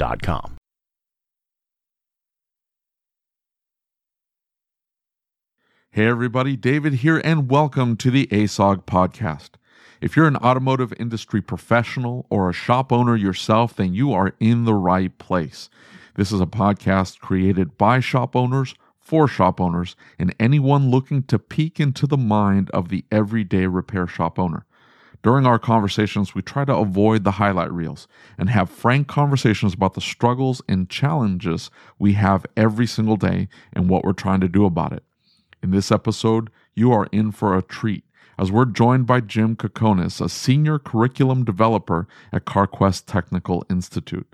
Getshopware.com. Hey everybody, David here, and welcome to the ASOG podcast. If you're an automotive industry professional or a shop owner yourself, then you are in the right place. This is a podcast created by shop owners for shop owners and anyone looking to peek into the mind of the everyday repair shop owner. During our conversations, we try to avoid the highlight reels and have frank conversations about the struggles and challenges we have every single day and what we're trying to do about it. In this episode, you are in for a treat as we're joined by Jim Cokonis, a senior curriculum developer at CarQuest Technical Institute.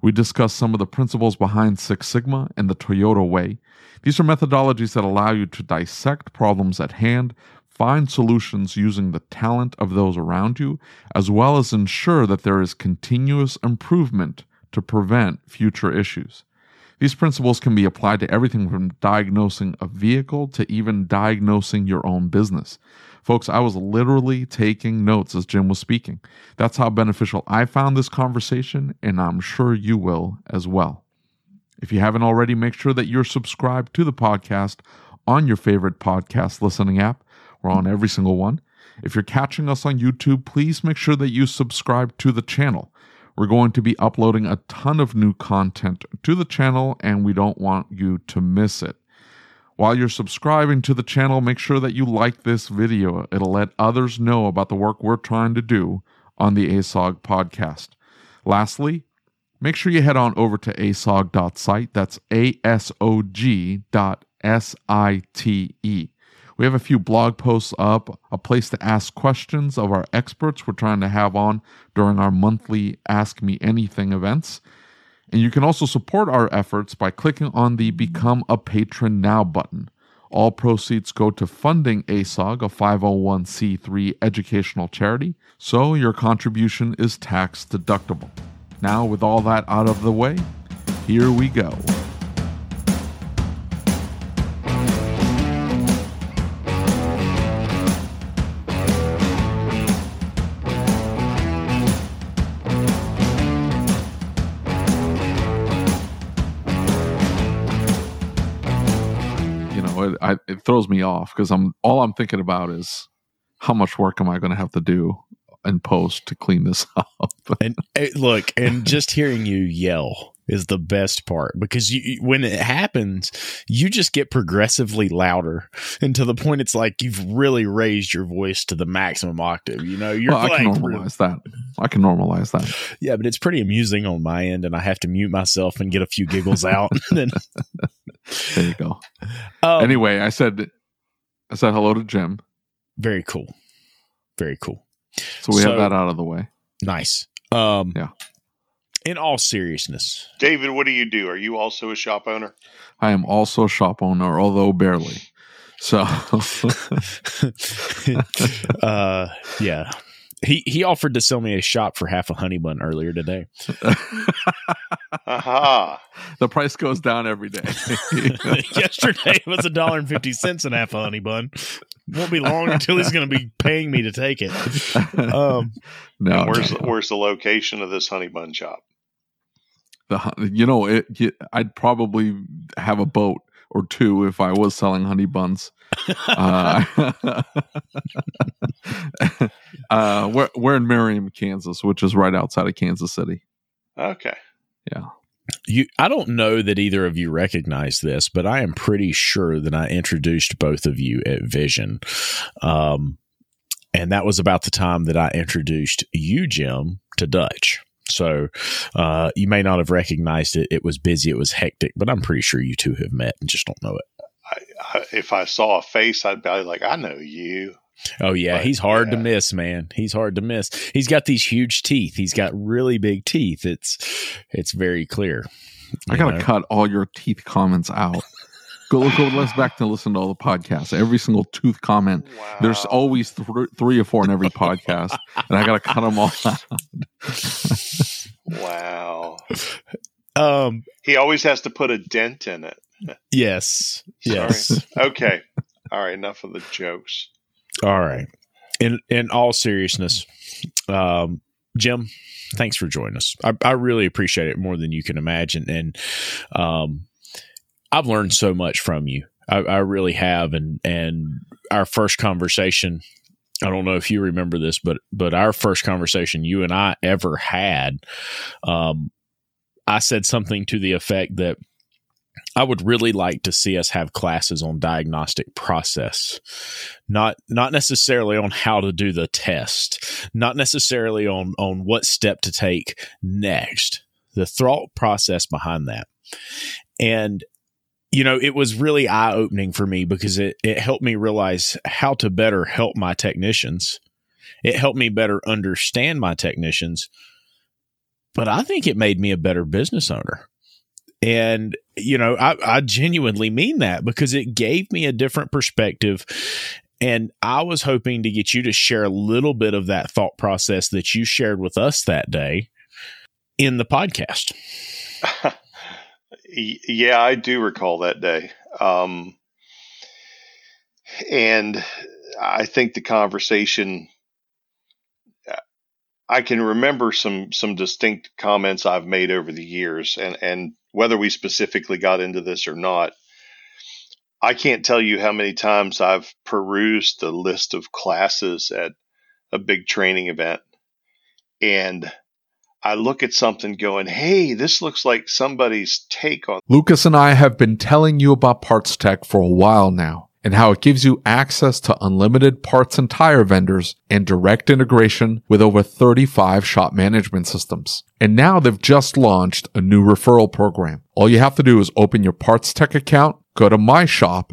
We discuss some of the principles behind Six Sigma and the Toyota Way. These are methodologies that allow you to dissect problems at hand, find solutions using the talent of those around you, as well as ensure that there is continuous improvement to prevent future issues. These principles can be applied to everything from diagnosing a vehicle to even diagnosing your own business. Folks, I was literally taking notes as Jim was speaking. That's how beneficial I found this conversation, and I'm sure you will as well. If you haven't already, make sure that you're subscribed to the podcast on your favorite podcast listening app. We're on every single one. If you're catching us on YouTube, please make sure that you subscribe to the channel. We're going to be uploading a ton of new content to the channel, and we don't want you to miss it. While you're subscribing to the channel, make sure that you like this video. It'll let others know about the work we're trying to do on the ASOG podcast. Lastly, make sure you head on over to asog.site. That's A S O G dot S I T E. We have a few blog posts up, a place to ask questions of our experts we're trying to have on during our monthly Ask Me Anything events. And you can also support our efforts by clicking on the Become a Patron Now button. All proceeds go to funding ASOG, a 501c3 educational charity, so your contribution is tax deductible. Now, with all that out of the way, here we go. It, throws me off because I'm all I'm thinking about is how much work am I going to have to do in post to clean this up. And eh, look, and just hearing you yell is the best part because you, when it happens, you just get progressively louder, and to the point it's like you've really raised your voice to the maximum octave. You know, you're well, I can normalize that. I can normalize that. yeah, but it's pretty amusing on my end, and I have to mute myself and get a few giggles out. then, There you go. um, anyway, I said I said hello to Jim, very cool, very cool. so we So- have that out of the way. Nice. Um, Yeah. In all seriousness, David, what do you do? Are you also a shop owner? I am also a shop owner, although barely. So uh, yeah. He he offered to sell me a shop for half a honey bun earlier today. Aha. the price goes down every day. Yesterday it was a dollar and fifty cents and half a honey bun. Won't be long until he's going to be paying me to take it. Um, no, where's no, no. where's the location of this honey bun shop? The you know it, you- I'd probably have a boat or two if I was selling honey buns. Uh, uh, we're we're in Merriam, Kansas, which is right outside of Kansas City. Okay. Yeah. You, I don't know that either of you recognize this, but I am pretty sure that I introduced both of you at Vision. Um, and that was about the time that I introduced you, Jim, to Dutch. So uh, you may not have recognized it. It was busy, it was hectic, but I'm pretty sure you two have met and just don't know it. I, I, if I saw a face, I'd be like, I know you. Oh yeah, But, he's hard to miss, man. He's hard to miss. He's got these huge teeth. He's got really big teeth. It's it's very clear. I gotta know? cut all your teeth comments out. Go go let's back to listen to all the podcasts. Every single tooth comment. Wow. There's always th- three or four in every podcast, and I gotta cut them all out. Wow. Um. He always has to put a dent in it. Yes. Yes. Okay. All right. Enough of the jokes. All right. In in all seriousness, um, Jim, thanks for joining us. I, I really appreciate it more than you can imagine, and um, I've learned so much from you. I, I really have, and and our first conversation. I don't know if you remember this, but but our first conversation you and I ever had, um, I said something to the effect that I would really like to see us have classes on diagnostic process, not not necessarily on how to do the test, not necessarily on on what step to take next. The thought process behind that, and you know, it was really eye opening for me because it it helped me realize how to better help my technicians. It helped me better understand my technicians, but I think it made me a better business owner. And, you know, I, I genuinely mean that because it gave me a different perspective. And I was hoping to get you to share a little bit of that thought process that you shared with us that day in the podcast. Yeah, I do recall that day. Um, and I think the conversation, I can remember some, some distinct comments I've made over the years and, and whether we specifically got into this or not, I can't tell you how many times I've perused the list of classes at a big training event and I look at something going, Hey, this looks like somebody's take on Lucas and I have been telling you about Parts Tech for a while now and how it gives you access to unlimited parts and tire vendors and direct integration with over 35 shop management systems. And now they've just launched a new referral program. All you have to do is open your Parts Tech account, go to My Shop,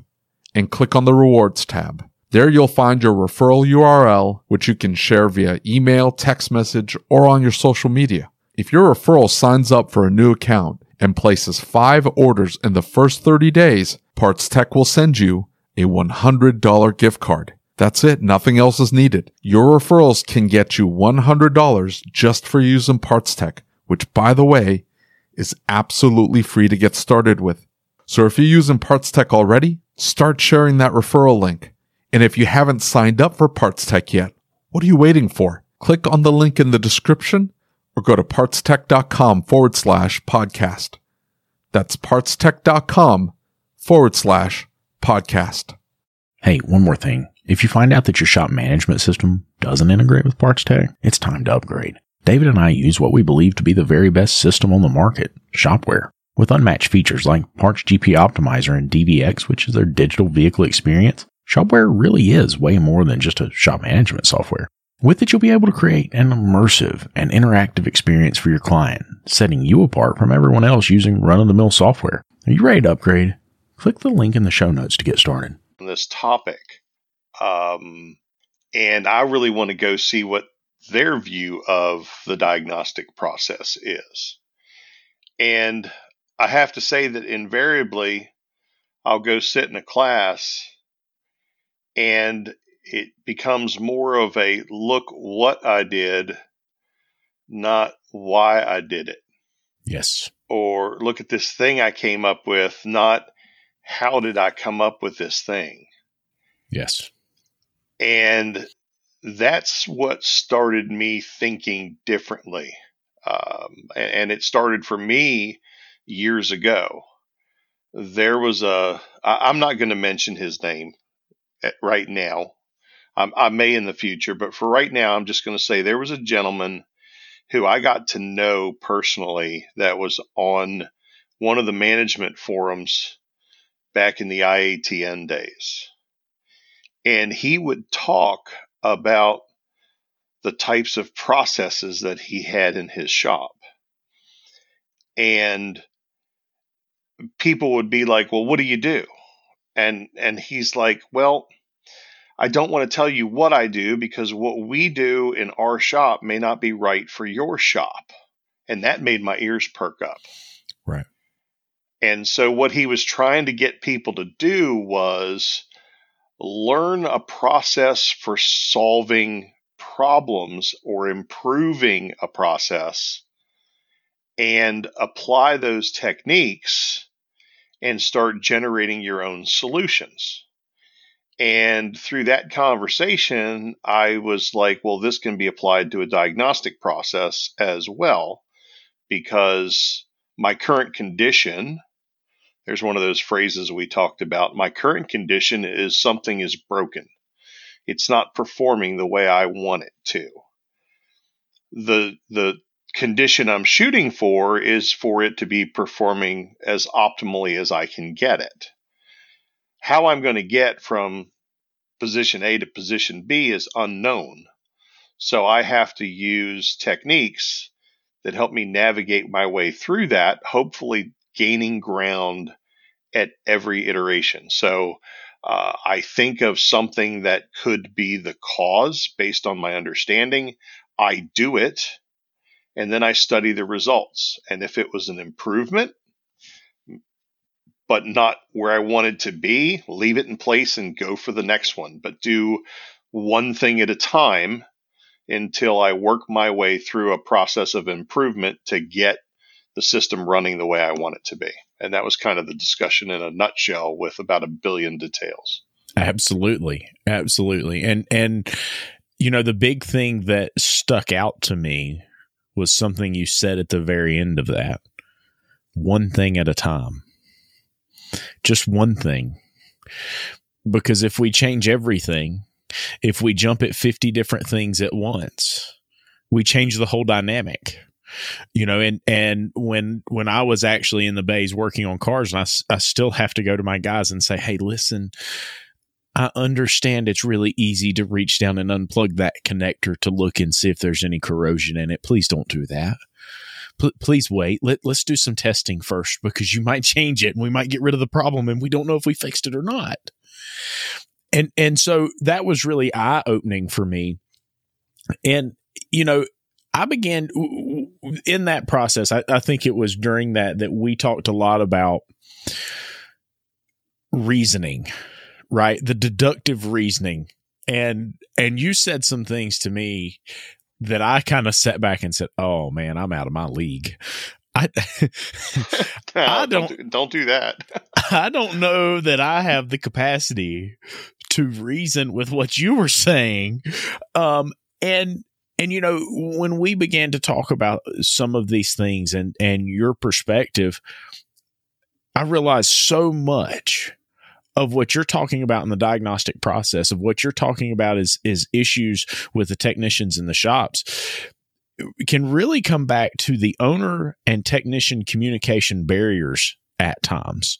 and click on the Rewards tab. There you'll find your referral URL, which you can share via email, text message, or on your social media. If your referral signs up for a new account and places five orders in the first 30 days, Parts Tech will send you a $100 gift card. That's it. Nothing else is needed. Your referrals can get you $100 just for using Parts Tech, which by the way, is absolutely free to get started with. So if you're using Parts Tech already, start sharing that referral link. And if you haven't signed up for Parts Tech yet, what are you waiting for? Click on the link in the description or go to partstech.com forward slash podcast. That's partstech.com forward slash podcast. Hey, one more thing. If you find out that your shop management system doesn't integrate with Parts Tech, it's time to upgrade. David and I use what we believe to be the very best system on the market, Shopware. With unmatched features like Parts GP Optimizer and DVX, which is their digital vehicle experience, Shopware really is way more than just a shop management software. With it, you'll be able to create an immersive and interactive experience for your client, setting you apart from everyone else using run of the mill software. Are you ready to upgrade? Click the link in the show notes to get started. this topic. Um, and I really want to go see what their view of the diagnostic process is. And I have to say that invariably, I'll go sit in a class, and it becomes more of a look what I did, not why I did it. Yes. Or look at this thing I came up with, not how did I come up with this thing. Yes. And that's what started me thinking differently. Um, and, and it started for me years ago. There was a, I, I'm not going to mention his name right now. I, I may in the future, but for right now, I'm just going to say there was a gentleman who I got to know personally that was on one of the management forums back in the IATN days. And he would talk about the types of processes that he had in his shop. And people would be like, "Well, what do you do?" And and he's like, "Well, I don't want to tell you what I do because what we do in our shop may not be right for your shop." And that made my ears perk up. Right. And so what he was trying to get people to do was learn a process for solving problems or improving a process and apply those techniques and start generating your own solutions. And through that conversation, I was like, well, this can be applied to a diagnostic process as well, because my current condition there's one of those phrases we talked about. My current condition is something is broken. It's not performing the way I want it to. The the condition I'm shooting for is for it to be performing as optimally as I can get it. How I'm going to get from position A to position B is unknown. So I have to use techniques that help me navigate my way through that, hopefully gaining ground at every iteration. So uh, I think of something that could be the cause based on my understanding. I do it, and then I study the results. And if it was an improvement, but not where I wanted to be, leave it in place and go for the next one. But do one thing at a time until I work my way through a process of improvement to get the system running the way I want it to be. And that was kind of the discussion in a nutshell with about a billion details. Absolutely. Absolutely. And and you know the big thing that stuck out to me was something you said at the very end of that. One thing at a time. Just one thing. Because if we change everything, if we jump at 50 different things at once, we change the whole dynamic. You know and and when when i was actually in the bays working on cars and I, I still have to go to my guys and say hey listen i understand it's really easy to reach down and unplug that connector to look and see if there's any corrosion in it. Please don't do that Please wait Let, let's do some testing first because you might change it and we might get rid of the problem and we don't know if we fixed it or not and and so that was really eye opening for me and you know I began in that process. I, I, think it was during that that we talked a lot about reasoning, right? The deductive reasoning, and and you said some things to me that I kind of sat back and said, "Oh man, I'm out of my league." I, I don't, don't don't do that. I don't know that I have the capacity to reason with what you were saying. Um, and and you know, when we began to talk about some of these things and and your perspective, I realized so much of what you're talking about in the diagnostic process of what you're talking about is is issues with the technicians in the shops can really come back to the owner and technician communication barriers at times.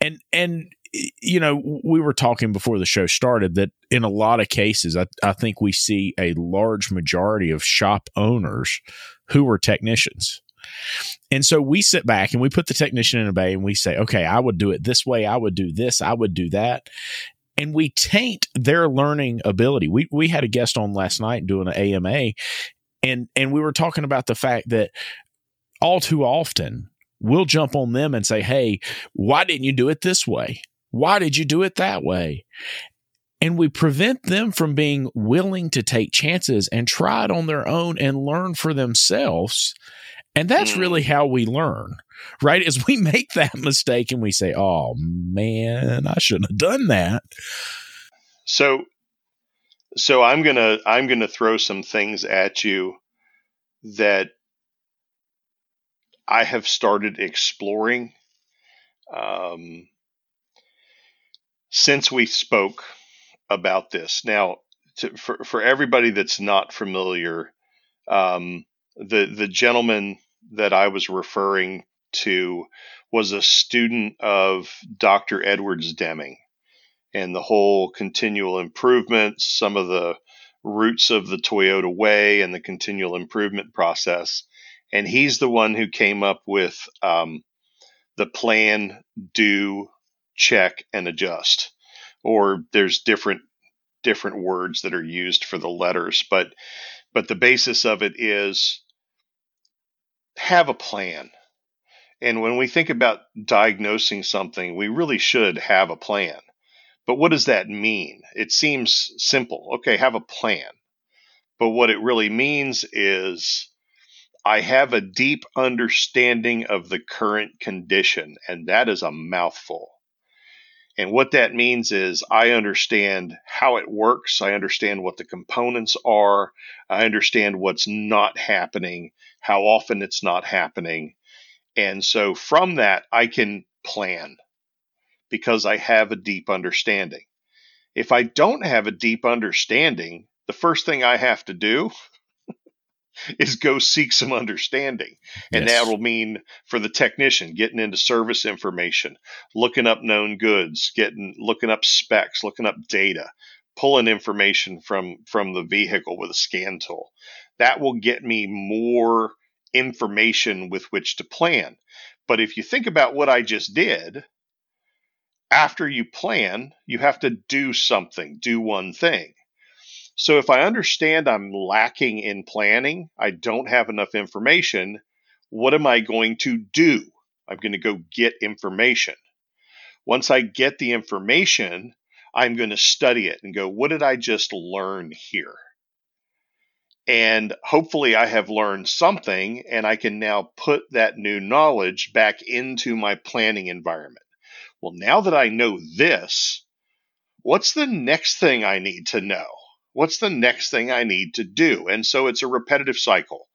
And and you know, we were talking before the show started that in a lot of cases, I, I think we see a large majority of shop owners who are technicians. And so we sit back and we put the technician in a bay and we say, okay, I would do it this way. I would do this. I would do that. And we taint their learning ability. We, we had a guest on last night doing an AMA and, and we were talking about the fact that all too often we'll jump on them and say, Hey, why didn't you do it this way? Why did you do it that way? and we prevent them from being willing to take chances and try it on their own and learn for themselves. And that's mm. really how we learn, right? As we make that mistake and we say, oh man, I shouldn't have done that. So, so I'm going to, I'm going to throw some things at you that I have started exploring. Um, since we spoke about this. Now, to, for for everybody that's not familiar, um, the the gentleman that I was referring to was a student of Dr. Edwards Deming and the whole continual improvement, some of the roots of the Toyota way and the continual improvement process. And he's the one who came up with um, the plan, do, check, and adjust or there's different different words that are used for the letters, but but the basis of it is have a plan. And when we think about diagnosing something, we really should have a plan. But what does that mean? It seems simple. Okay, have a plan. But what it really means is I have a deep understanding of the current condition, and that is a mouthful. And what that means is I understand how it works. I understand what the components are. I understand what's not happening, how often it's not happening. And so from that, I can plan because I have a deep understanding. If I don't have a deep understanding, the first thing I have to do is go seek some understanding. And yes. that will mean for the technician getting into service information, looking up known goods, getting looking up specs, looking up data, pulling information from from the vehicle with a scan tool. That will get me more information with which to plan. But if you think about what I just did, after you plan, you have to do something, do one thing. So if I understand I'm lacking in planning, I don't have enough information, what am I going to do? I'm going to go get information. Once I get the information, I'm going to study it and go, what did I just learn here? And hopefully, I have learned something and I can now put that new knowledge back into my planning environment. Well, now that I know this, what's the next thing I need to know? What's the next thing I need to do? And so it's a repetitive cycle.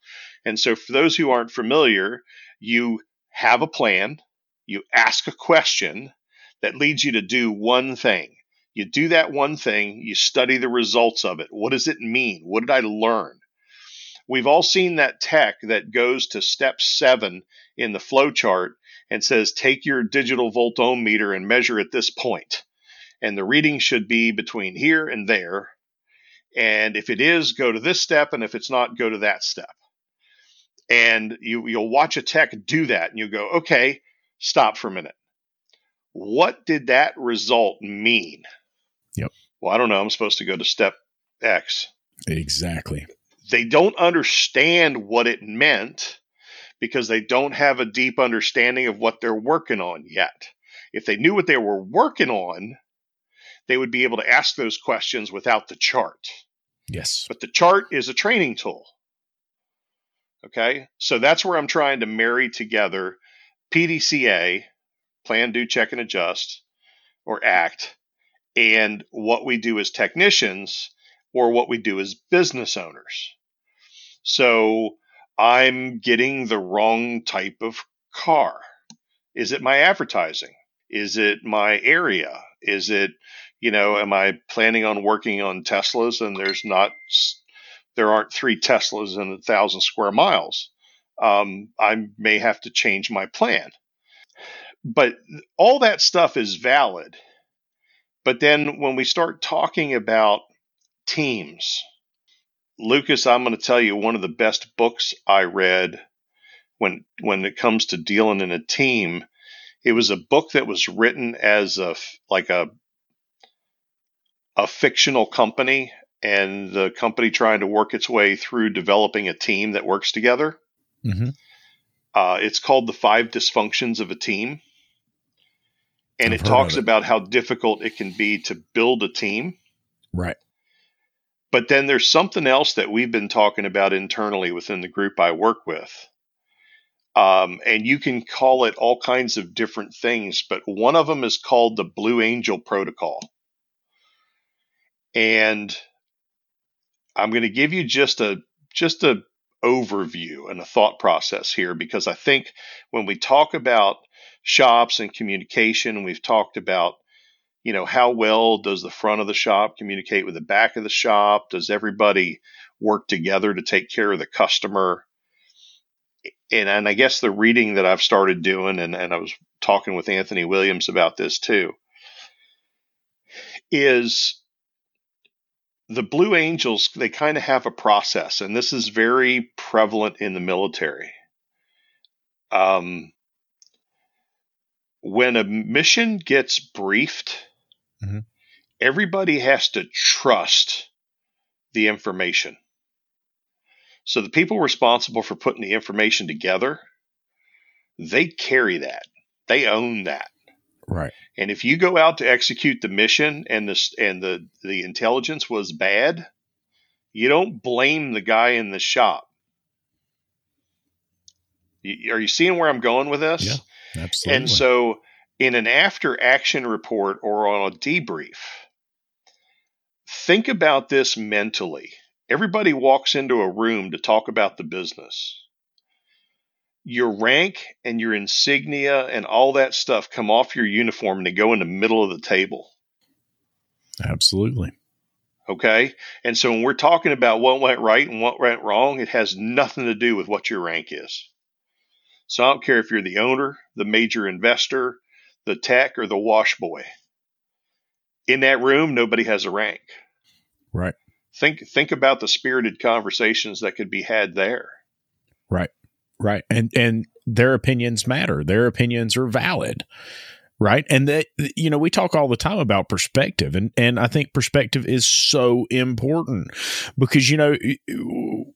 And so for those who aren't familiar, you have a plan, you ask a question that leads you to do one thing. You do that one thing, you study the results of it. What does it mean? What did I learn? We've all seen that tech that goes to step seven in the flow chart and says, take your digital volt ohm meter and measure at this point. And the reading should be between here and there. And if it is, go to this step. And if it's not, go to that step. And you, you'll watch a tech do that and you go, okay, stop for a minute. What did that result mean? Yep. Well, I don't know. I'm supposed to go to step X. Exactly. They don't understand what it meant because they don't have a deep understanding of what they're working on yet. If they knew what they were working on, they would be able to ask those questions without the chart. Yes. But the chart is a training tool. Okay. So that's where I'm trying to marry together PDCA, plan, do, check, and adjust, or ACT, and what we do as technicians or what we do as business owners. So I'm getting the wrong type of car. Is it my advertising? Is it my area? Is it you know, am I planning on working on Teslas and there's not, there aren't three Teslas in a thousand square miles? Um, I may have to change my plan. But all that stuff is valid. But then when we start talking about teams, Lucas, I'm going to tell you one of the best books I read when when it comes to dealing in a team. It was a book that was written as a like a a fictional company and the company trying to work its way through developing a team that works together. Mm-hmm. Uh, it's called The Five Dysfunctions of a Team. And I've it talks about how difficult it can be to build a team. Right. But then there's something else that we've been talking about internally within the group I work with. Um, and you can call it all kinds of different things, but one of them is called the Blue Angel Protocol. And I'm going to give you just a just a overview and a thought process here because I think when we talk about shops and communication, we've talked about you know how well does the front of the shop communicate with the back of the shop? Does everybody work together to take care of the customer? And, and I guess the reading that I've started doing, and, and I was talking with Anthony Williams about this too, is the Blue Angels, they kind of have a process, and this is very prevalent in the military. Um, when a mission gets briefed, mm-hmm. everybody has to trust the information. So the people responsible for putting the information together, they carry that. They own that. Right. And if you go out to execute the mission and the and the the intelligence was bad, you don't blame the guy in the shop. You, are you seeing where I'm going with this? Yeah, absolutely. And so, in an after action report or on a debrief, think about this mentally. Everybody walks into a room to talk about the business your rank and your insignia and all that stuff come off your uniform and they go in the middle of the table. Absolutely. Okay. And so when we're talking about what went right and what went wrong, it has nothing to do with what your rank is. So I don't care if you're the owner, the major investor, the tech, or the wash boy. In that room, nobody has a rank. Right. Think think about the spirited conversations that could be had there. Right. Right. And and their opinions matter. Their opinions are valid. Right. And that you know, we talk all the time about perspective and and I think perspective is so important because you know,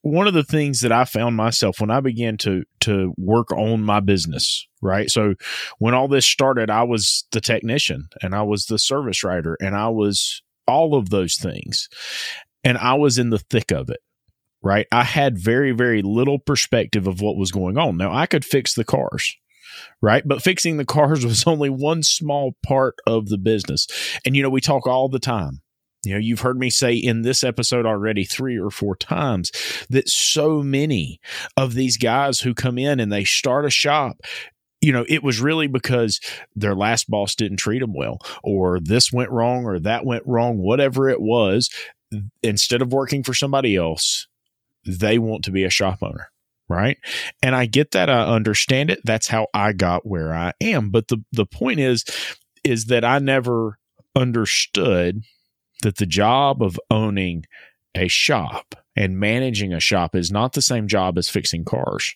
one of the things that I found myself when I began to to work on my business, right? So when all this started, I was the technician and I was the service writer and I was all of those things. And I was in the thick of it right? I had very, very little perspective of what was going on. Now, I could fix the cars, right? But fixing the cars was only one small part of the business. And, you know, we talk all the time. You know, you've heard me say in this episode already three or four times that so many of these guys who come in and they start a shop, you know, it was really because their last boss didn't treat them well, or this went wrong, or that went wrong, whatever it was. Instead of working for somebody else, they want to be a shop owner right and i get that i understand it that's how i got where i am but the the point is is that i never understood that the job of owning a shop and managing a shop is not the same job as fixing cars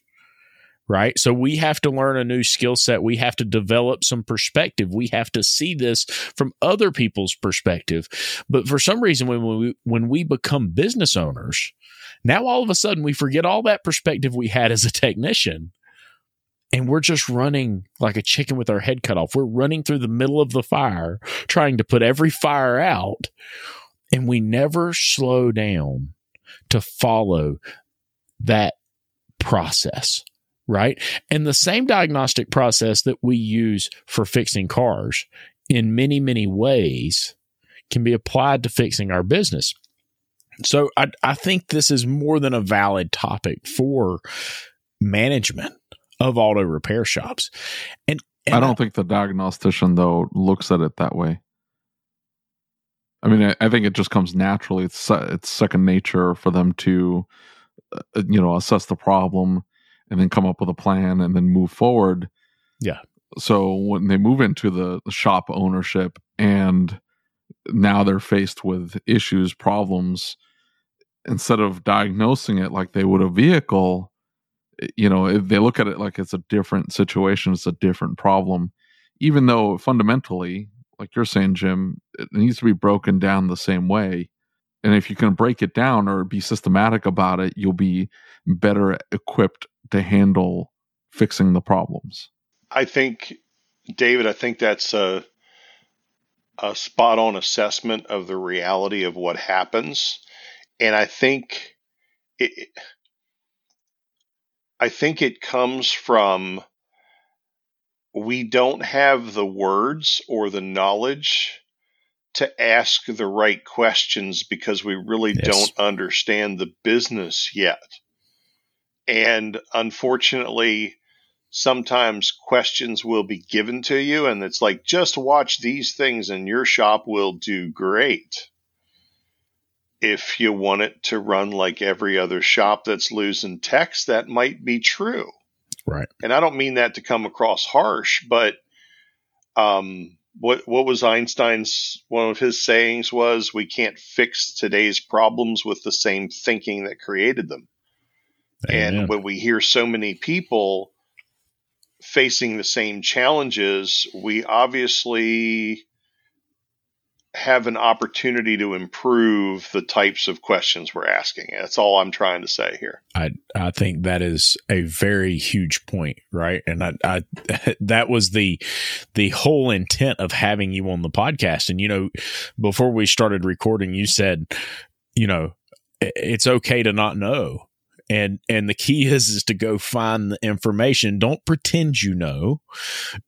right? So we have to learn a new skill set. We have to develop some perspective. We have to see this from other people's perspective. But for some reason, when we when we become business owners, now all of a sudden we forget all that perspective we had as a technician and we're just running like a chicken with our head cut off. We're running through the middle of the fire, trying to put every fire out, and we never slow down to follow that process, right? And the same diagnostic process that we use for fixing cars in many, many ways can be applied to fixing our business. So I, I think this is more than a valid topic for management of auto repair shops. And, and I don't I, think the diagnostician though looks at it that way. I mean, I, I think it just comes naturally. It's it's second nature for them to, uh, you know, assess the problem and then come up with a plan and then move forward. Yeah. So when they move into the shop ownership and now they're faced with issues, problems, instead of diagnosing it like they would a vehicle, eh, you know, they look at it like it's a different situation, it's a different problem, even though fundamentally, like you're saying, Jim, it needs to be broken down the same way. And if you can break it down or be systematic about it, you'll be better equipped to handle fixing the problems. I think, David, I think that's a a spot on assessment of the reality of what happens. And I think it, I think it comes from we don't have the words or the knowledge to ask the right questions because we really yes. don't understand the business yet. And unfortunately, sometimes questions will be given to you, and it's like, just watch these things and your shop will do great. If you want it to run like every other shop that's losing techs, that might be true. Right. And I don't mean that to come across harsh, but um, what what was Einstein's one of his sayings was we can't fix today's problems with the same thinking that created them. Amen. And when we hear so many people facing the same challenges, we obviously have an opportunity to improve the types of questions we're asking. That's all I'm trying to say here. I I think that is a very huge point, right? And I, I that was the the whole intent of having you on the podcast. And you know, before we started recording, you said, you know, it's okay to not know and and the key is is to go find the information don't pretend you know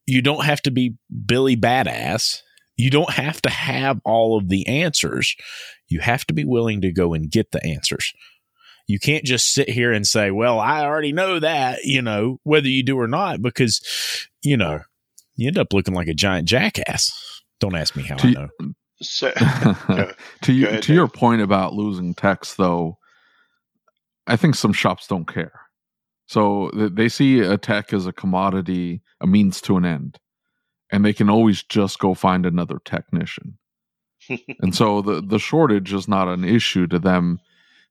you don't have to be billy badass you don't have to have all of the answers. You have to be willing to go and get the answers. You can't just sit here and say well i already know that you know whether you do or not because you know you end up looking like a giant jackass. Don't ask me how to i know. So, to you, to your point about losing techs though I think some shops don't care. So they see a tech as a commodity, a means to an end, and they can always just go find another technician. and so the the shortage is not an issue to them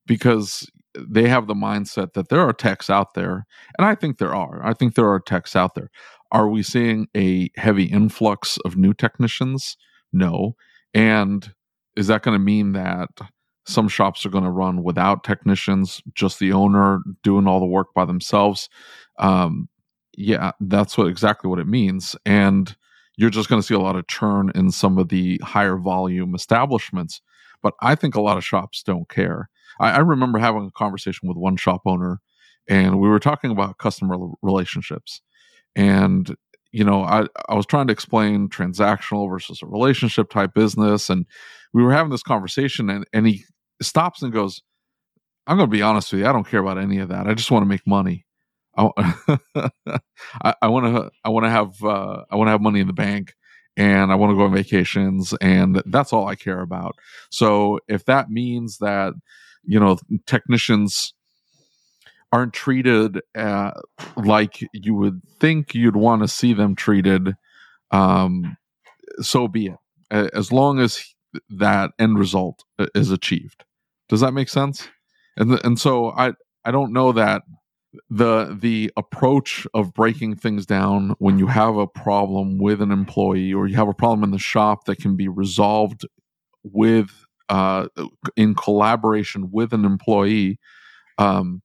because they have the mindset that there are techs out there, and I think there are. I think there are techs out there. Are we seeing a heavy influx of new technicians? No. And is that going to mean that some shops are going to run without technicians, just the owner doing all the work by themselves. Um, yeah, that's what exactly what it means. And you're just going to see a lot of churn in some of the higher volume establishments. But I think a lot of shops don't care. I, I remember having a conversation with one shop owner, and we were talking about customer relationships. And you know, I, I was trying to explain transactional versus a relationship type business. And we were having this conversation, and, and he stops and goes, I'm going to be honest with you. I don't care about any of that. I just want to make money. I, want to, I want to have, uh, I want to have money in the bank and I want to go on vacations and that's all I care about. So if that means that, you know, technicians aren't treated uh, like you would think you'd want to see them treated, um, so be it. As long as that end result uh, is achieved. Does that make sense? And and so I I don't know that the the approach of breaking things down when you have a problem with an employee or you have a problem in the shop that can be resolved with uh, in collaboration with an employee um,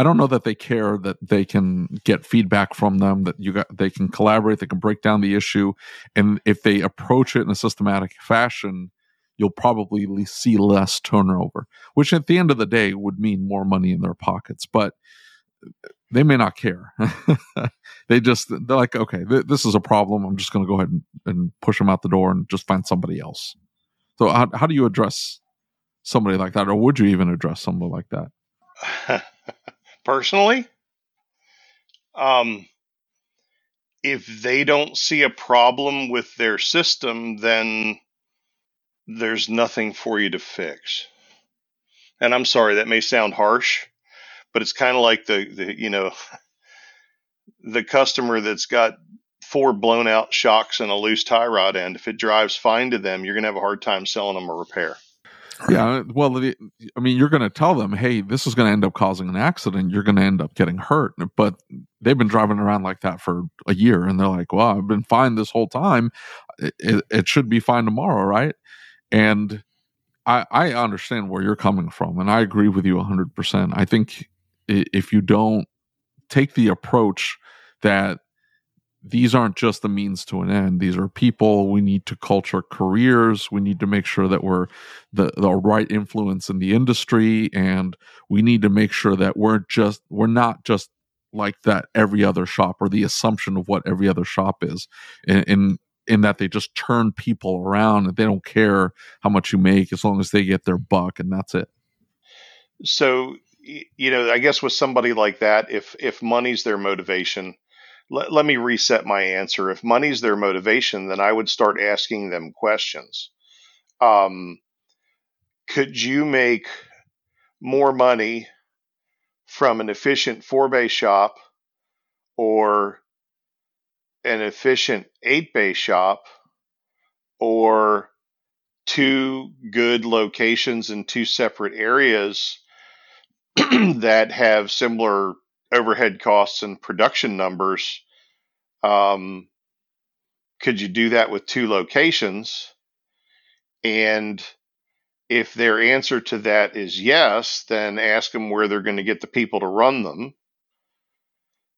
I don't know that they care that they can get feedback from them that you got they can collaborate they can break down the issue. And if they approach it in a systematic fashion you'll probably see less turnover which at the end of the day would mean more money in their pockets. But they may not care they just they're like okay th- this is a problem i'm just going to go ahead and, and, push them out the door and just find somebody else so how, how do you address somebody like that or would you even address somebody like that personally. Um, if they don't see a problem with their system, then there's nothing for you to fix. And I'm sorry, that may sound harsh, but it's kind of like the, the, you know, the customer that's got four blown out shocks and a loose tie rod end. If it drives fine to them, you're going to have a hard time selling them a repair. Yeah, well, I mean, you're going to tell them, "Hey, this is going to end up causing an accident. You're going to end up getting hurt." But they've been driving around like that for a year, and they're like, "Well, I've been fine this whole time. It, it should be fine tomorrow, right?" And I, I understand where you're coming from, and I agree with you 100. percent I think if you don't take the approach that these aren't just the means to an end. These are people. We need to culture careers. We need to make sure that we're the, the right influence in the industry. And we need to make sure that we're just, we're not just like that every other shop or the assumption of what every other shop is in, in, in that they just turn people around and they don't care how much you make as long as they get their buck and that's it. So, you know, I guess with somebody like that, if, if money's their motivation, let, let me reset my answer. If money's their motivation, then I would start asking them questions. Um, could you make more money from an efficient four bay shop or an efficient eight bay shop or two good locations in two separate areas that have similar overhead costs and production numbers. Um, could you do that with two locations? And if their answer to that is yes, then ask them where they're going to get the people to run them.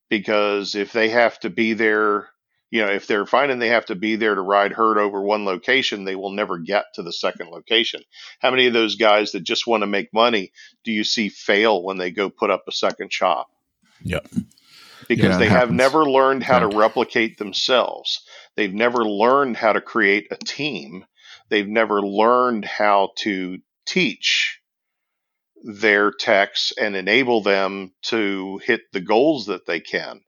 Because if they have to be there, you know, if they're finding they have to be there to ride herd over one location, they will never get to the second location. How many of those guys that just want to make money do you see fail when they go put up a second shop? Yep. Because Yeah, it they have never learned how Yeah. to replicate themselves. They've never learned how to create a team. They've never learned how to teach their techs and enable them to hit the goals that they can.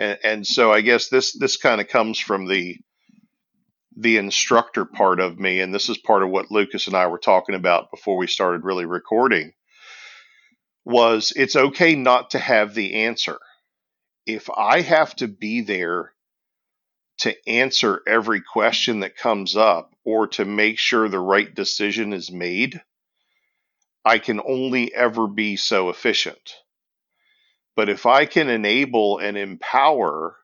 And, and so I guess this this kind of comes from the the instructor part of me, and this is part of what Lucas and I were talking about before we started really recording. Was it's okay not to have the answer. If I have to be there to answer every question that comes up or to make sure the right decision is made, I can only ever be so efficient. But if I can enable and empower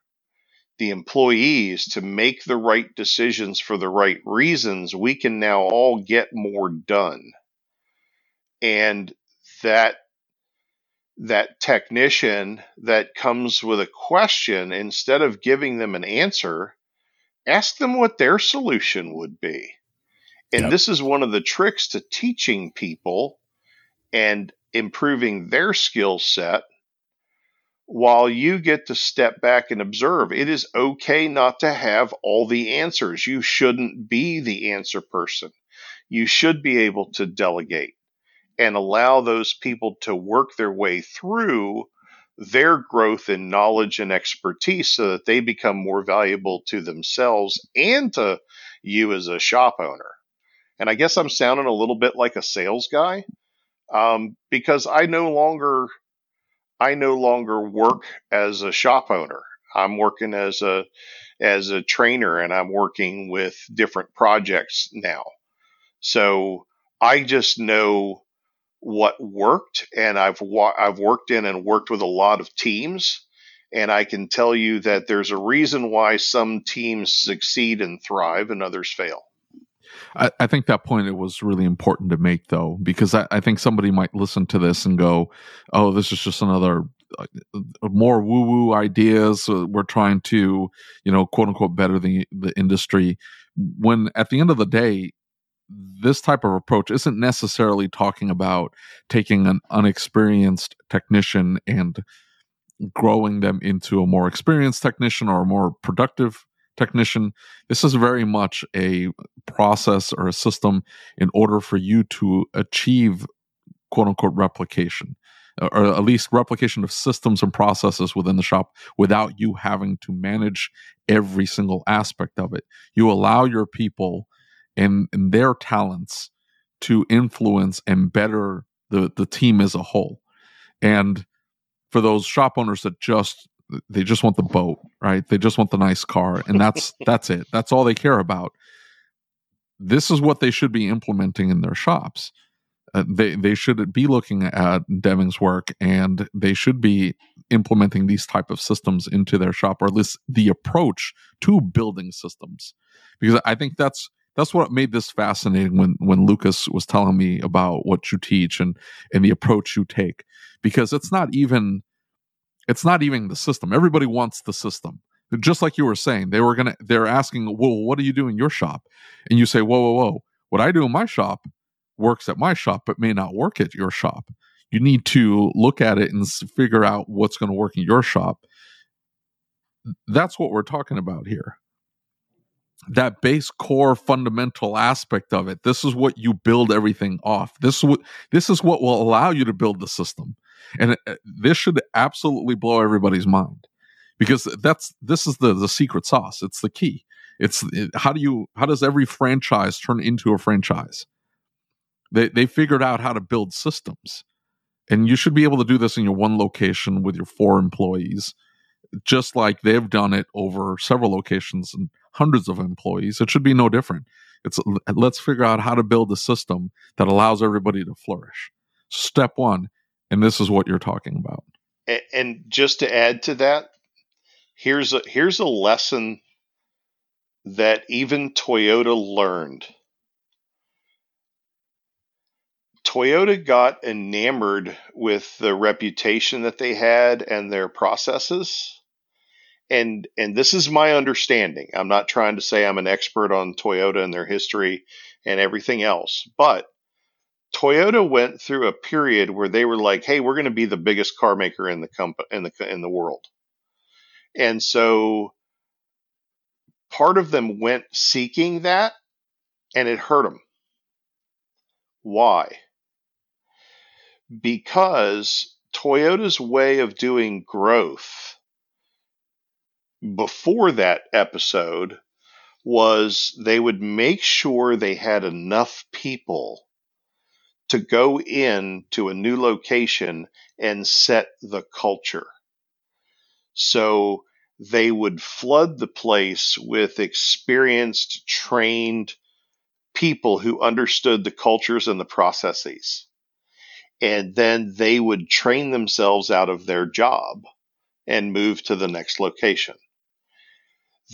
the employees to make the right decisions for the right reasons, we can now all get more done. And that that technician that comes with a question, instead of giving them an answer, ask them what their solution would be. And Yep. this is one of the tricks to teaching people and improving their skill set while you get to step back and observe. It is okay not to have all the answers. You shouldn't be the answer person. You should be able to delegate and allow those people to work their way through their growth in knowledge and expertise so that they become more valuable to themselves and to you as a shop owner. And I guess I'm sounding a little bit like a sales guy um, because I no longer I no longer work as a shop owner. I'm working as a as a trainer and I'm working with different projects now. So I just know what worked and I've wa- I've worked in and worked with a lot of teams and I can tell you that there's a reason why some teams succeed and thrive and others fail. I, I think that point it was really important to make though, because I, I think somebody might listen to this and go, "Oh, this is just another uh, more woo woo ideas. Uh, we're trying to, you know, quote unquote, better the the industry." When at the end of the day, this type of approach isn't necessarily talking about taking an unexperienced technician and growing them into a more experienced technician or a more productive technician. This is very much a process or a system in order for you to achieve quote unquote replication uh, or at least replication of systems and processes within the shop without you having to manage every single aspect of it. You allow your people and, and their talents to influence and better the, the team as a whole. And for those shop owners that just they just want the boat, right? They just want the nice car, and that's that's it. That's all they care about. This is what they should be implementing in their shops. Uh, they they should be looking at Deming's work, and they should be implementing these type of systems into their shop, or at least the approach to building systems. Because I think that's that's what made this fascinating when when Lucas was telling me about what you teach and and the approach you take. Because it's not even it's not even the system. Everybody wants the system. just like you were saying, they were gonna they're asking, well, what do you do in your shop? And you say, whoa, whoa, whoa, what I do in my shop works at my shop, but may not work at your shop. You need to look at it and figure out what's going to work in your shop. That's what we're talking about here. That base core fundamental aspect of it. This is what you build everything off. This is what this is what will allow you to build the system. And uh, this should absolutely blow everybody's mind because that's this is the the secret sauce. It's the key. It's it, how do you how does every franchise turn into a franchise? They they figured out how to build systems, and you should be able to do this in your one location with your four employees, just like they've done it over several locations and hundreds of employees. It should be no different. It's let's figure out how to build a system that allows everybody to flourish. Step one, and this is what you're talking about. And, and just to add to that, here's a here's a lesson that even Toyota learned. Toyota got enamored with the reputation that they had and their processes. And and this is my understanding. I'm not trying to say I'm an expert on Toyota and their history and everything else, but Toyota went through a period where they were like, "Hey, we're going to be the biggest car maker in the comp- in the in the world." And so part of them went seeking that and it hurt them. Why? Because Toyota's way of doing growth before that episode was they would make sure they had enough people to go in to a new location and set the culture. So they would flood the place with experienced, trained people who understood the cultures and the processes. And then they would train themselves out of their job and move to the next location.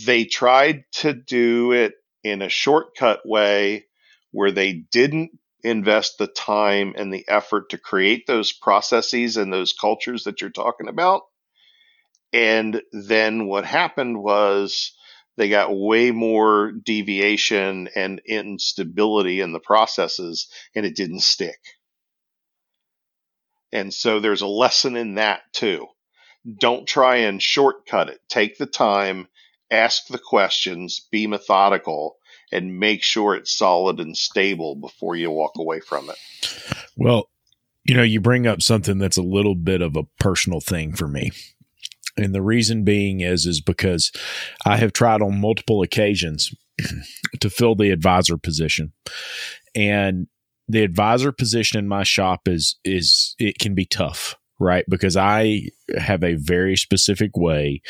They tried to do it in a shortcut way where they didn't invest the time and the effort to create those processes and those cultures that you're talking about and then what happened was they got way more deviation and instability in the processes, and it didn't stick. And so there's a lesson in that too. Don't try and shortcut it. Take the time, ask the questions, be methodical, and make sure it's solid and stable before you walk away from it. Well, you know, you bring up something that's a little bit of a personal thing for me. And the reason being is is because I have tried on multiple occasions to fill the advisor position. And the advisor position in my shop is is it can be tough, right? Because I have a very specific way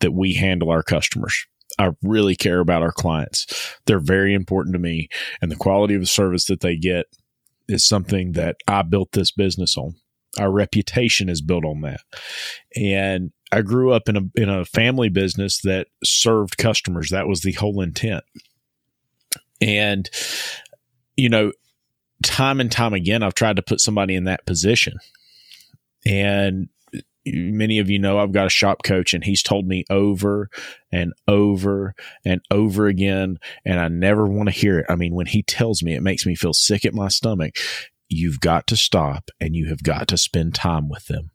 that we handle our customers. I really care about our clients. They're very important to me and the quality of the service that they get is something that I built this business on. Our reputation is built on that. And I grew up in a in a family business that served customers. That was the whole intent. And you know, time and time again I've tried to put somebody in that position. And many of you know I've got a shop coach and he's told me over and over and over again and I never want to hear it. I mean, when he tells me it makes me feel sick at my stomach. You've got to stop and you have got to spend time with them.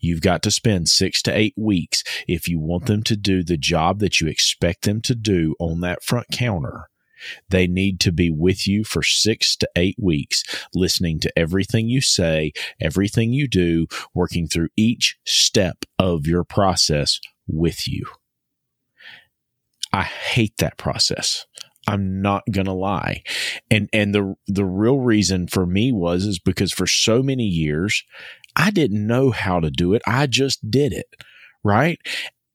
You've got to spend six to eight weeks if you want them to do the job that you expect them to do on that front counter. They need to be with you for six to eight weeks, listening to everything you say, everything you do, working through each step of your process with you. I hate that process. I'm not going to lie. And and the the real reason for me was is because for so many years I didn't know how to do it. I just did it. Right.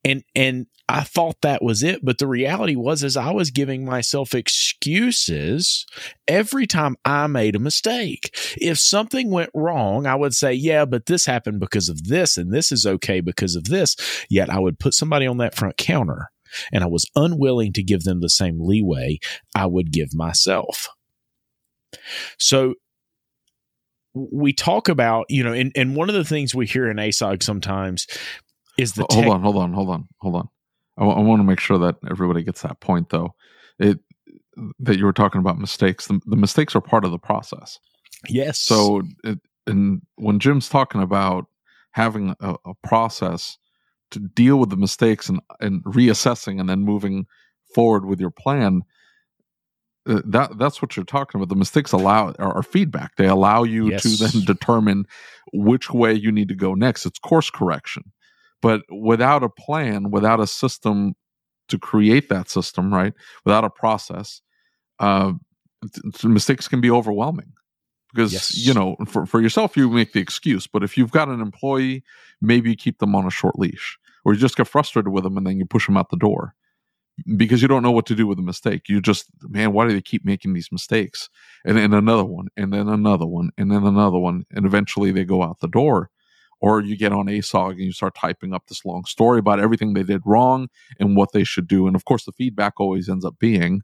And, and I thought that was it. But the reality was, is I was giving myself excuses every time I made a mistake. If something went wrong, I would say, yeah, but this happened because of this and this is okay because of this. Yet I would put somebody on that front counter and I was unwilling to give them the same leeway I would give myself. So we talk about, you know, and, and one of the things we hear in ASOG sometimes is the hold on, hold on, hold on, hold on. I, w- I want to make sure that everybody gets that point though. It that you were talking about mistakes. The, the mistakes are part of the process. Yes. So, it, and when Jim's talking about having a, a, process to deal with the mistakes and and reassessing and then moving forward with your plan, uh, that that's what you're talking about. The mistakes allow are, are feedback. They allow you yes. to then determine which way you need to go next. It's course correction. But without a plan, without a system to create that system, right? Without a process, uh, mistakes can be overwhelming because yes. you know for, for yourself you make the excuse but if you've got an employee maybe you keep them on a short leash or you just get frustrated with them and then you push them out the door because you don't know what to do with a mistake you just man why do they keep making these mistakes and then another one and then another one and then another one and eventually they go out the door or you get on asog and you start typing up this long story about everything they did wrong and what they should do and of course the feedback always ends up being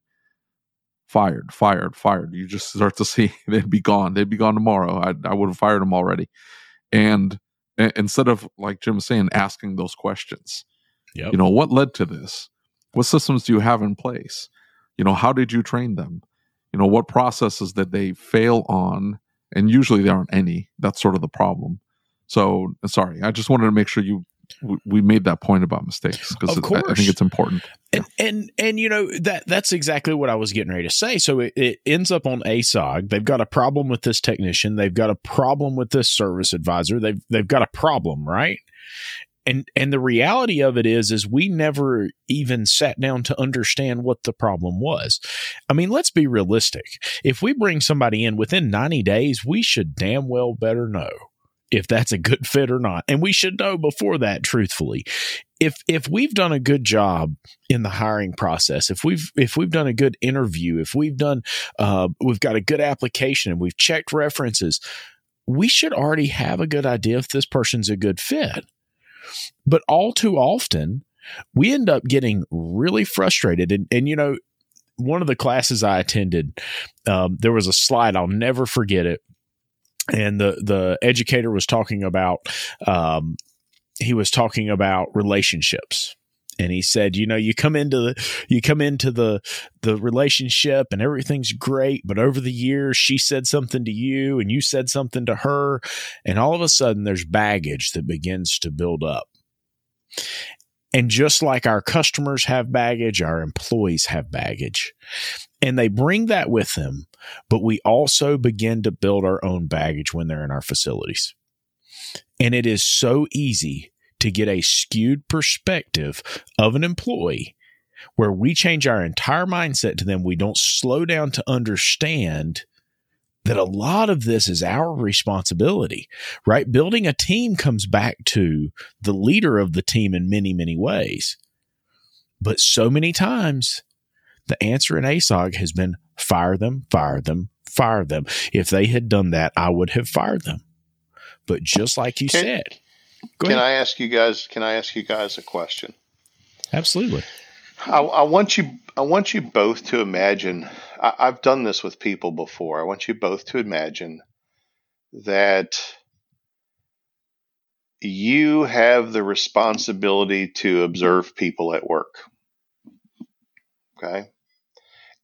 fired, fired, fired. You just start to see they'd be gone. They'd be gone tomorrow. I, I would have fired them already. And, and instead of, like Jim was saying, asking those questions, yep. you know, what led to this? What systems do you have in place? You know, how did you train them? You know, what processes did they fail on? And usually there aren't any. That's sort of the problem. So, sorry, I just wanted to make sure you we made that point about mistakes because I, I, think it's important. And, yeah. and and you know that that's exactly what I was getting ready to say. So it, it, ends up on ASOG. They've got a problem with this technician. They've got a problem with this service advisor. They've they've got a problem, right? And and the reality of it is is we never even sat down to understand what the problem was. I mean, let's be realistic. If we bring somebody in within 90 days, we should damn well better know if that's a good fit or not. And we should know before that, truthfully. If if we've done a good job in the hiring process, if we've if we've done a good interview, if we've done uh, we've got a good application and we've checked references, we should already have a good idea if this person's a good fit. But all too often, we end up getting really frustrated. And, and you know, one of the classes I attended, um, there was a slide, I'll never forget it and the the educator was talking about um, he was talking about relationships. And he said you know you come into the you come into the the relationship and everything's great but over the years she said something to you and you said something to her and all of a sudden there's baggage that begins to build up. And just like our customers have baggage our employees have baggage and they bring that with them, but we also begin to build our own baggage when they're in our facilities. And it is so easy to get a skewed perspective of an employee where we change our entire mindset to them. We don't slow down to understand that a lot of this is our responsibility, right? Building a team comes back to the leader of the team in many, many ways. But so many times the answer in ASOG has been fire them, fire them, fire them. If they had done that, I would have fired them. But just like you can, said, can ahead. I ask you guys? Can I ask you guys a question? Absolutely. I, I want you. I want you both to imagine. I, I've done this with people before. I want you both to imagine that you have the responsibility to observe people at work. Okay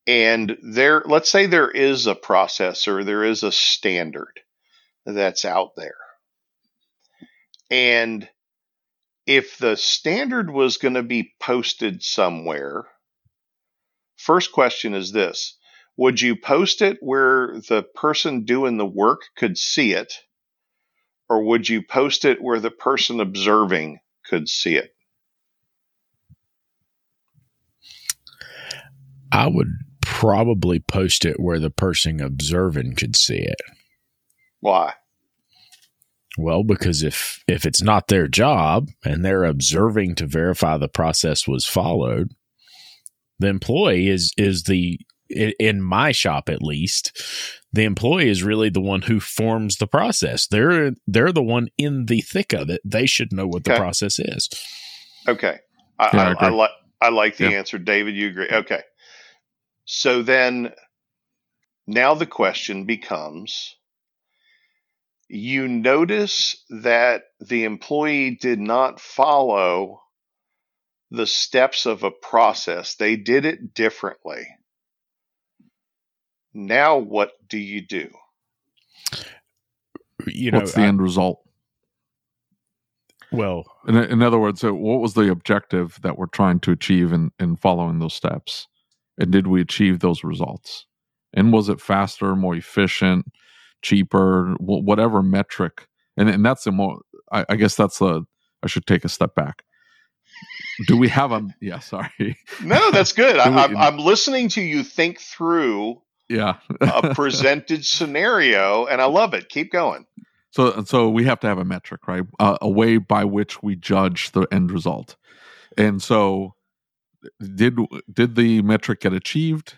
and there let's say there is a process or there is a standard that's out there. And if the standard was going to be posted somewhere first question is this. Would you post it where the person doing the work could see it? Or would you post it where the person observing could see it? I would probably post it where the person observing could see it. Why? Well, because if if it's not their job and they're observing to verify the process was followed, the employee is is the in my shop at least, the employee is really the one who forms the process. They're they're the one in the thick of it. They should know what okay. the process is. Okay, I, yeah, I, I, I like I like the yeah. answer, David. You agree? Okay, so then now the question becomes you notice that the employee did not follow the steps of a process. They did it differently. Now, what do you do? You know, what's the I, end result? Well, in, in other words, uh, what was the objective that we're trying to achieve in, in following those steps? And did we achieve those results? And was it faster, more efficient, cheaper, whatever metric? And, and that's the more, I, I guess that's a, I should take a step back. Do we have a, yeah, sorry. No, that's good. I, I'm, I'm listening to you think through yeah a presented scenario and i love it keep going so so we have to have a metric right uh, a way by which we judge the end result and so did did the metric get achieved?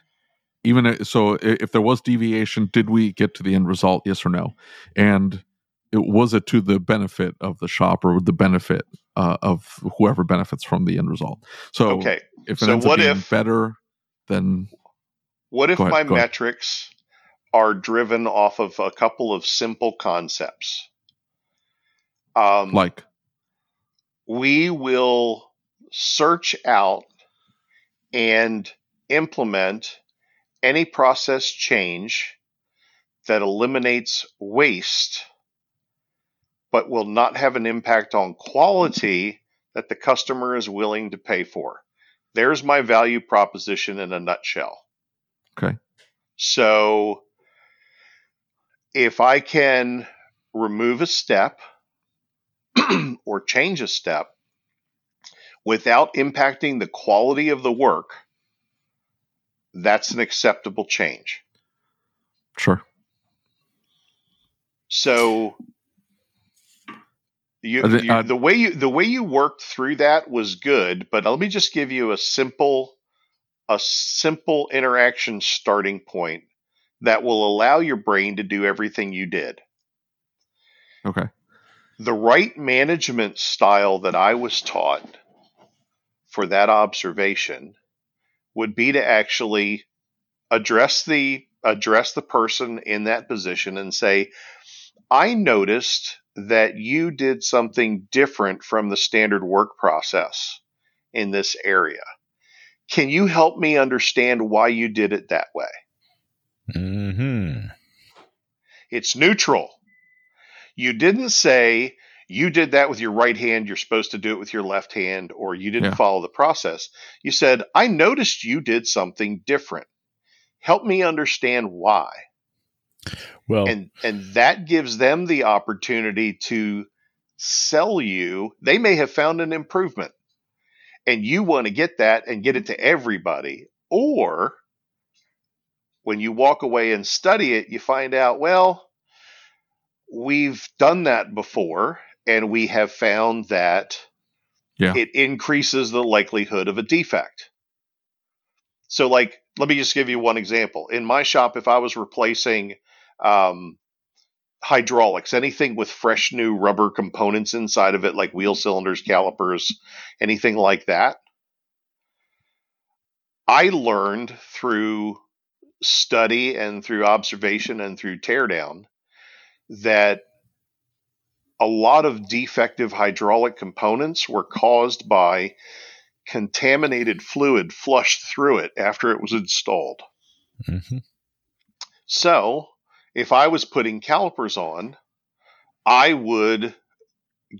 Even so if there was deviation did we get to the end result? Yes or no? And it was it to the benefit of the shop or the benefit uh, of whoever benefits from the end result? So okay. if it so ends what up if better then what if ahead, my metrics are driven off of a couple of simple concepts? Um, like, we will search out and implement any process change that eliminates waste but will not have an impact on quality that the customer is willing to pay for. There's my value proposition in a nutshell. Okay. So if I can remove a step or change a step without impacting the quality of the work, that's an acceptable change. Sure. So you, you, the way you the way you worked through that was good, but let me just give you a simple a simple interaction starting point that will allow your brain to do everything you did. Okay. The right management style that I was taught for that observation would be to actually address the address the person in that position and say, I noticed that you did something different from the standard work process in this area. Can you help me understand why you did it that way? Hmm. It's neutral. You didn't say you did that with your right hand. You're supposed to do it with your left hand, or you didn't yeah. follow the process. You said, "I noticed you did something different. Help me understand why." Well, and and that gives them the opportunity to sell you. They may have found an improvement and you want to get that and get it to everybody. Or when you walk away and study it, you find out, well, we've done that before and we have found that yeah. it increases the likelihood of a defect. So, like, let me just give you one example. In my shop, if I was replacing um, hydraulics, anything with fresh new rubber components inside of it, like wheel cylinders, calipers, anything like that. I learned through study and through observation and through teardown that a lot of defective hydraulic components were caused by contaminated fluid flushed through it after it was installed. Mm-hmm. So if I was putting calipers on, I would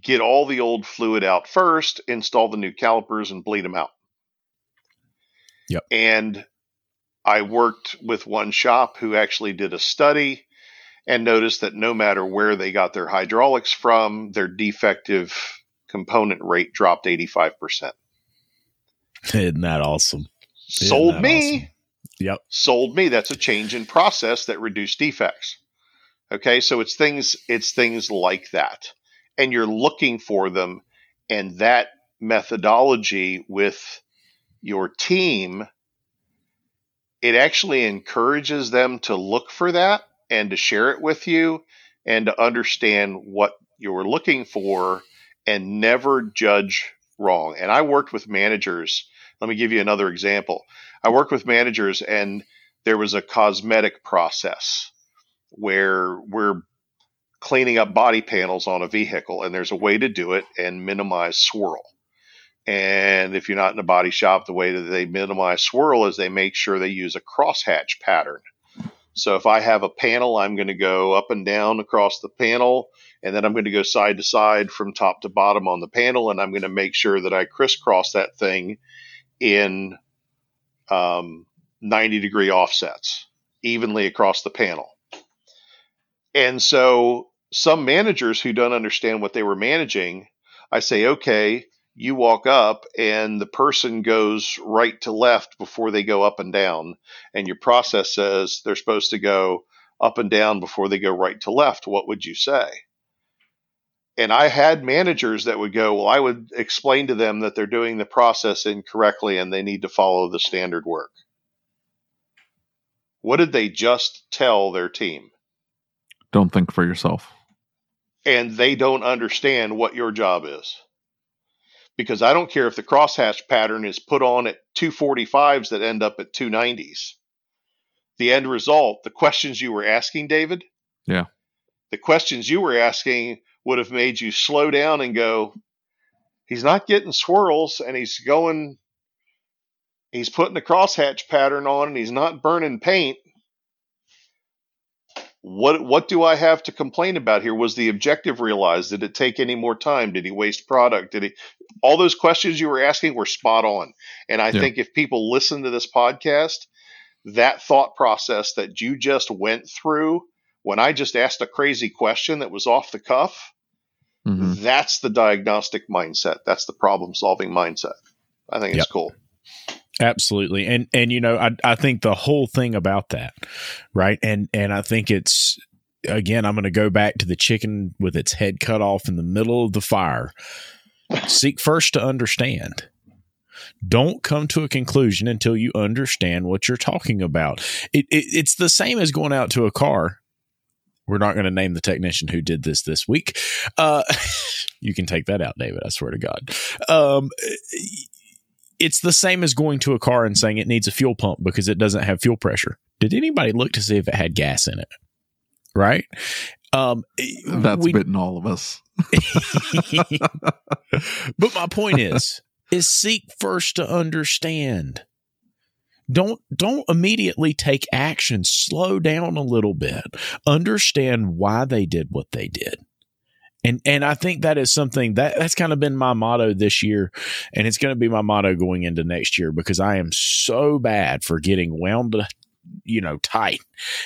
get all the old fluid out first, install the new calipers, and bleed them out. Yep. And I worked with one shop who actually did a study and noticed that no matter where they got their hydraulics from, their defective component rate dropped 85%. Isn't that awesome? Isn't Sold that me. Awesome? Yep. Sold me. That's a change in process that reduced defects. Okay, so it's things it's things like that. And you're looking for them and that methodology with your team it actually encourages them to look for that and to share it with you and to understand what you're looking for and never judge wrong. And I worked with managers. Let me give you another example. I worked with managers and there was a cosmetic process where we're cleaning up body panels on a vehicle and there's a way to do it and minimize swirl. And if you're not in a body shop, the way that they minimize swirl is they make sure they use a crosshatch pattern. So if I have a panel, I'm going to go up and down across the panel, and then I'm going to go side to side from top to bottom on the panel, and I'm going to make sure that I crisscross that thing in um, 90 degree offsets evenly across the panel. And so some managers who don't understand what they were managing, I say, okay, you walk up and the person goes right to left before they go up and down. And your process says they're supposed to go up and down before they go right to left. What would you say? And I had managers that would go, Well, I would explain to them that they're doing the process incorrectly and they need to follow the standard work. What did they just tell their team? Don't think for yourself. And they don't understand what your job is because I don't care if the crosshatch pattern is put on at 245s that end up at 290s. The end result, the questions you were asking, David. Yeah. The questions you were asking would have made you slow down and go, he's not getting swirls and he's going, he's putting a crosshatch pattern on and he's not burning paint what what do I have to complain about here? Was the objective realized? Did it take any more time? Did he waste product? Did he all those questions you were asking were spot on. And I yeah. think if people listen to this podcast, that thought process that you just went through when I just asked a crazy question that was off the cuff, mm-hmm. that's the diagnostic mindset. That's the problem solving mindset. I think it's yep. cool. Absolutely. And and you know, I I think the whole thing about that, right? And and I think it's again, I'm going to go back to the chicken with its head cut off in the middle of the fire. Seek first to understand. Don't come to a conclusion until you understand what you're talking about. It, it, it's the same as going out to a car. We're not going to name the technician who did this this week. Uh, you can take that out, David. I swear to God. Um, it's the same as going to a car and saying it needs a fuel pump because it doesn't have fuel pressure. Did anybody look to see if it had gas in it? Right. Um, That's we, bitten all of us. but my point is, is seek first to understand. Don't don't immediately take action. Slow down a little bit. Understand why they did what they did. And and I think that is something that that's kind of been my motto this year, and it's going to be my motto going into next year because I am so bad for getting wound, you know, tight,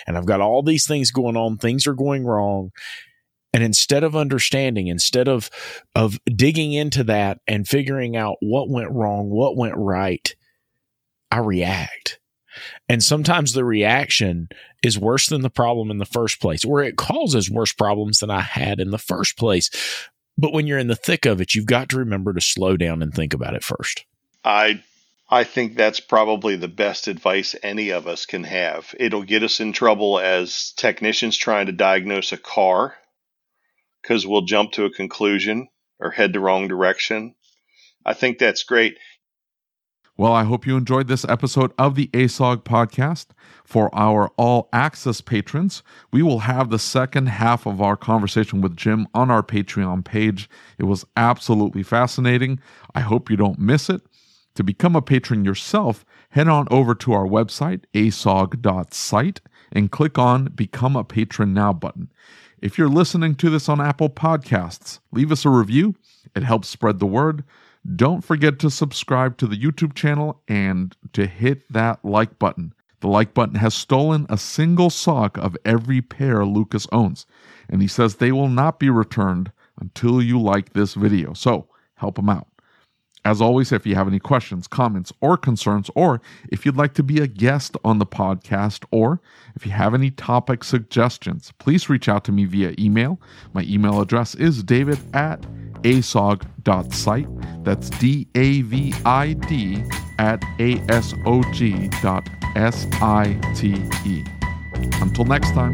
and I've got all these things going on. Things are going wrong, and instead of understanding, instead of of digging into that and figuring out what went wrong, what went right, I react. And sometimes the reaction is worse than the problem in the first place, or it causes worse problems than I had in the first place. But when you're in the thick of it, you've got to remember to slow down and think about it first. I I think that's probably the best advice any of us can have. It'll get us in trouble as technicians trying to diagnose a car because we'll jump to a conclusion or head the wrong direction. I think that's great. Well, I hope you enjoyed this episode of the ASOG podcast. For our all access patrons, we will have the second half of our conversation with Jim on our Patreon page. It was absolutely fascinating. I hope you don't miss it. To become a patron yourself, head on over to our website, asog.site, and click on Become a Patron Now button. If you're listening to this on Apple Podcasts, leave us a review. It helps spread the word. Don't forget to subscribe to the YouTube channel and to hit that like button. The like button has stolen a single sock of every pair Lucas owns, and he says they will not be returned until you like this video. So help him out. As always, if you have any questions, comments, or concerns, or if you'd like to be a guest on the podcast, or if you have any topic suggestions, please reach out to me via email. My email address is david at asog.site. That's D A V I D at A S O G dot S I T E. Until next time.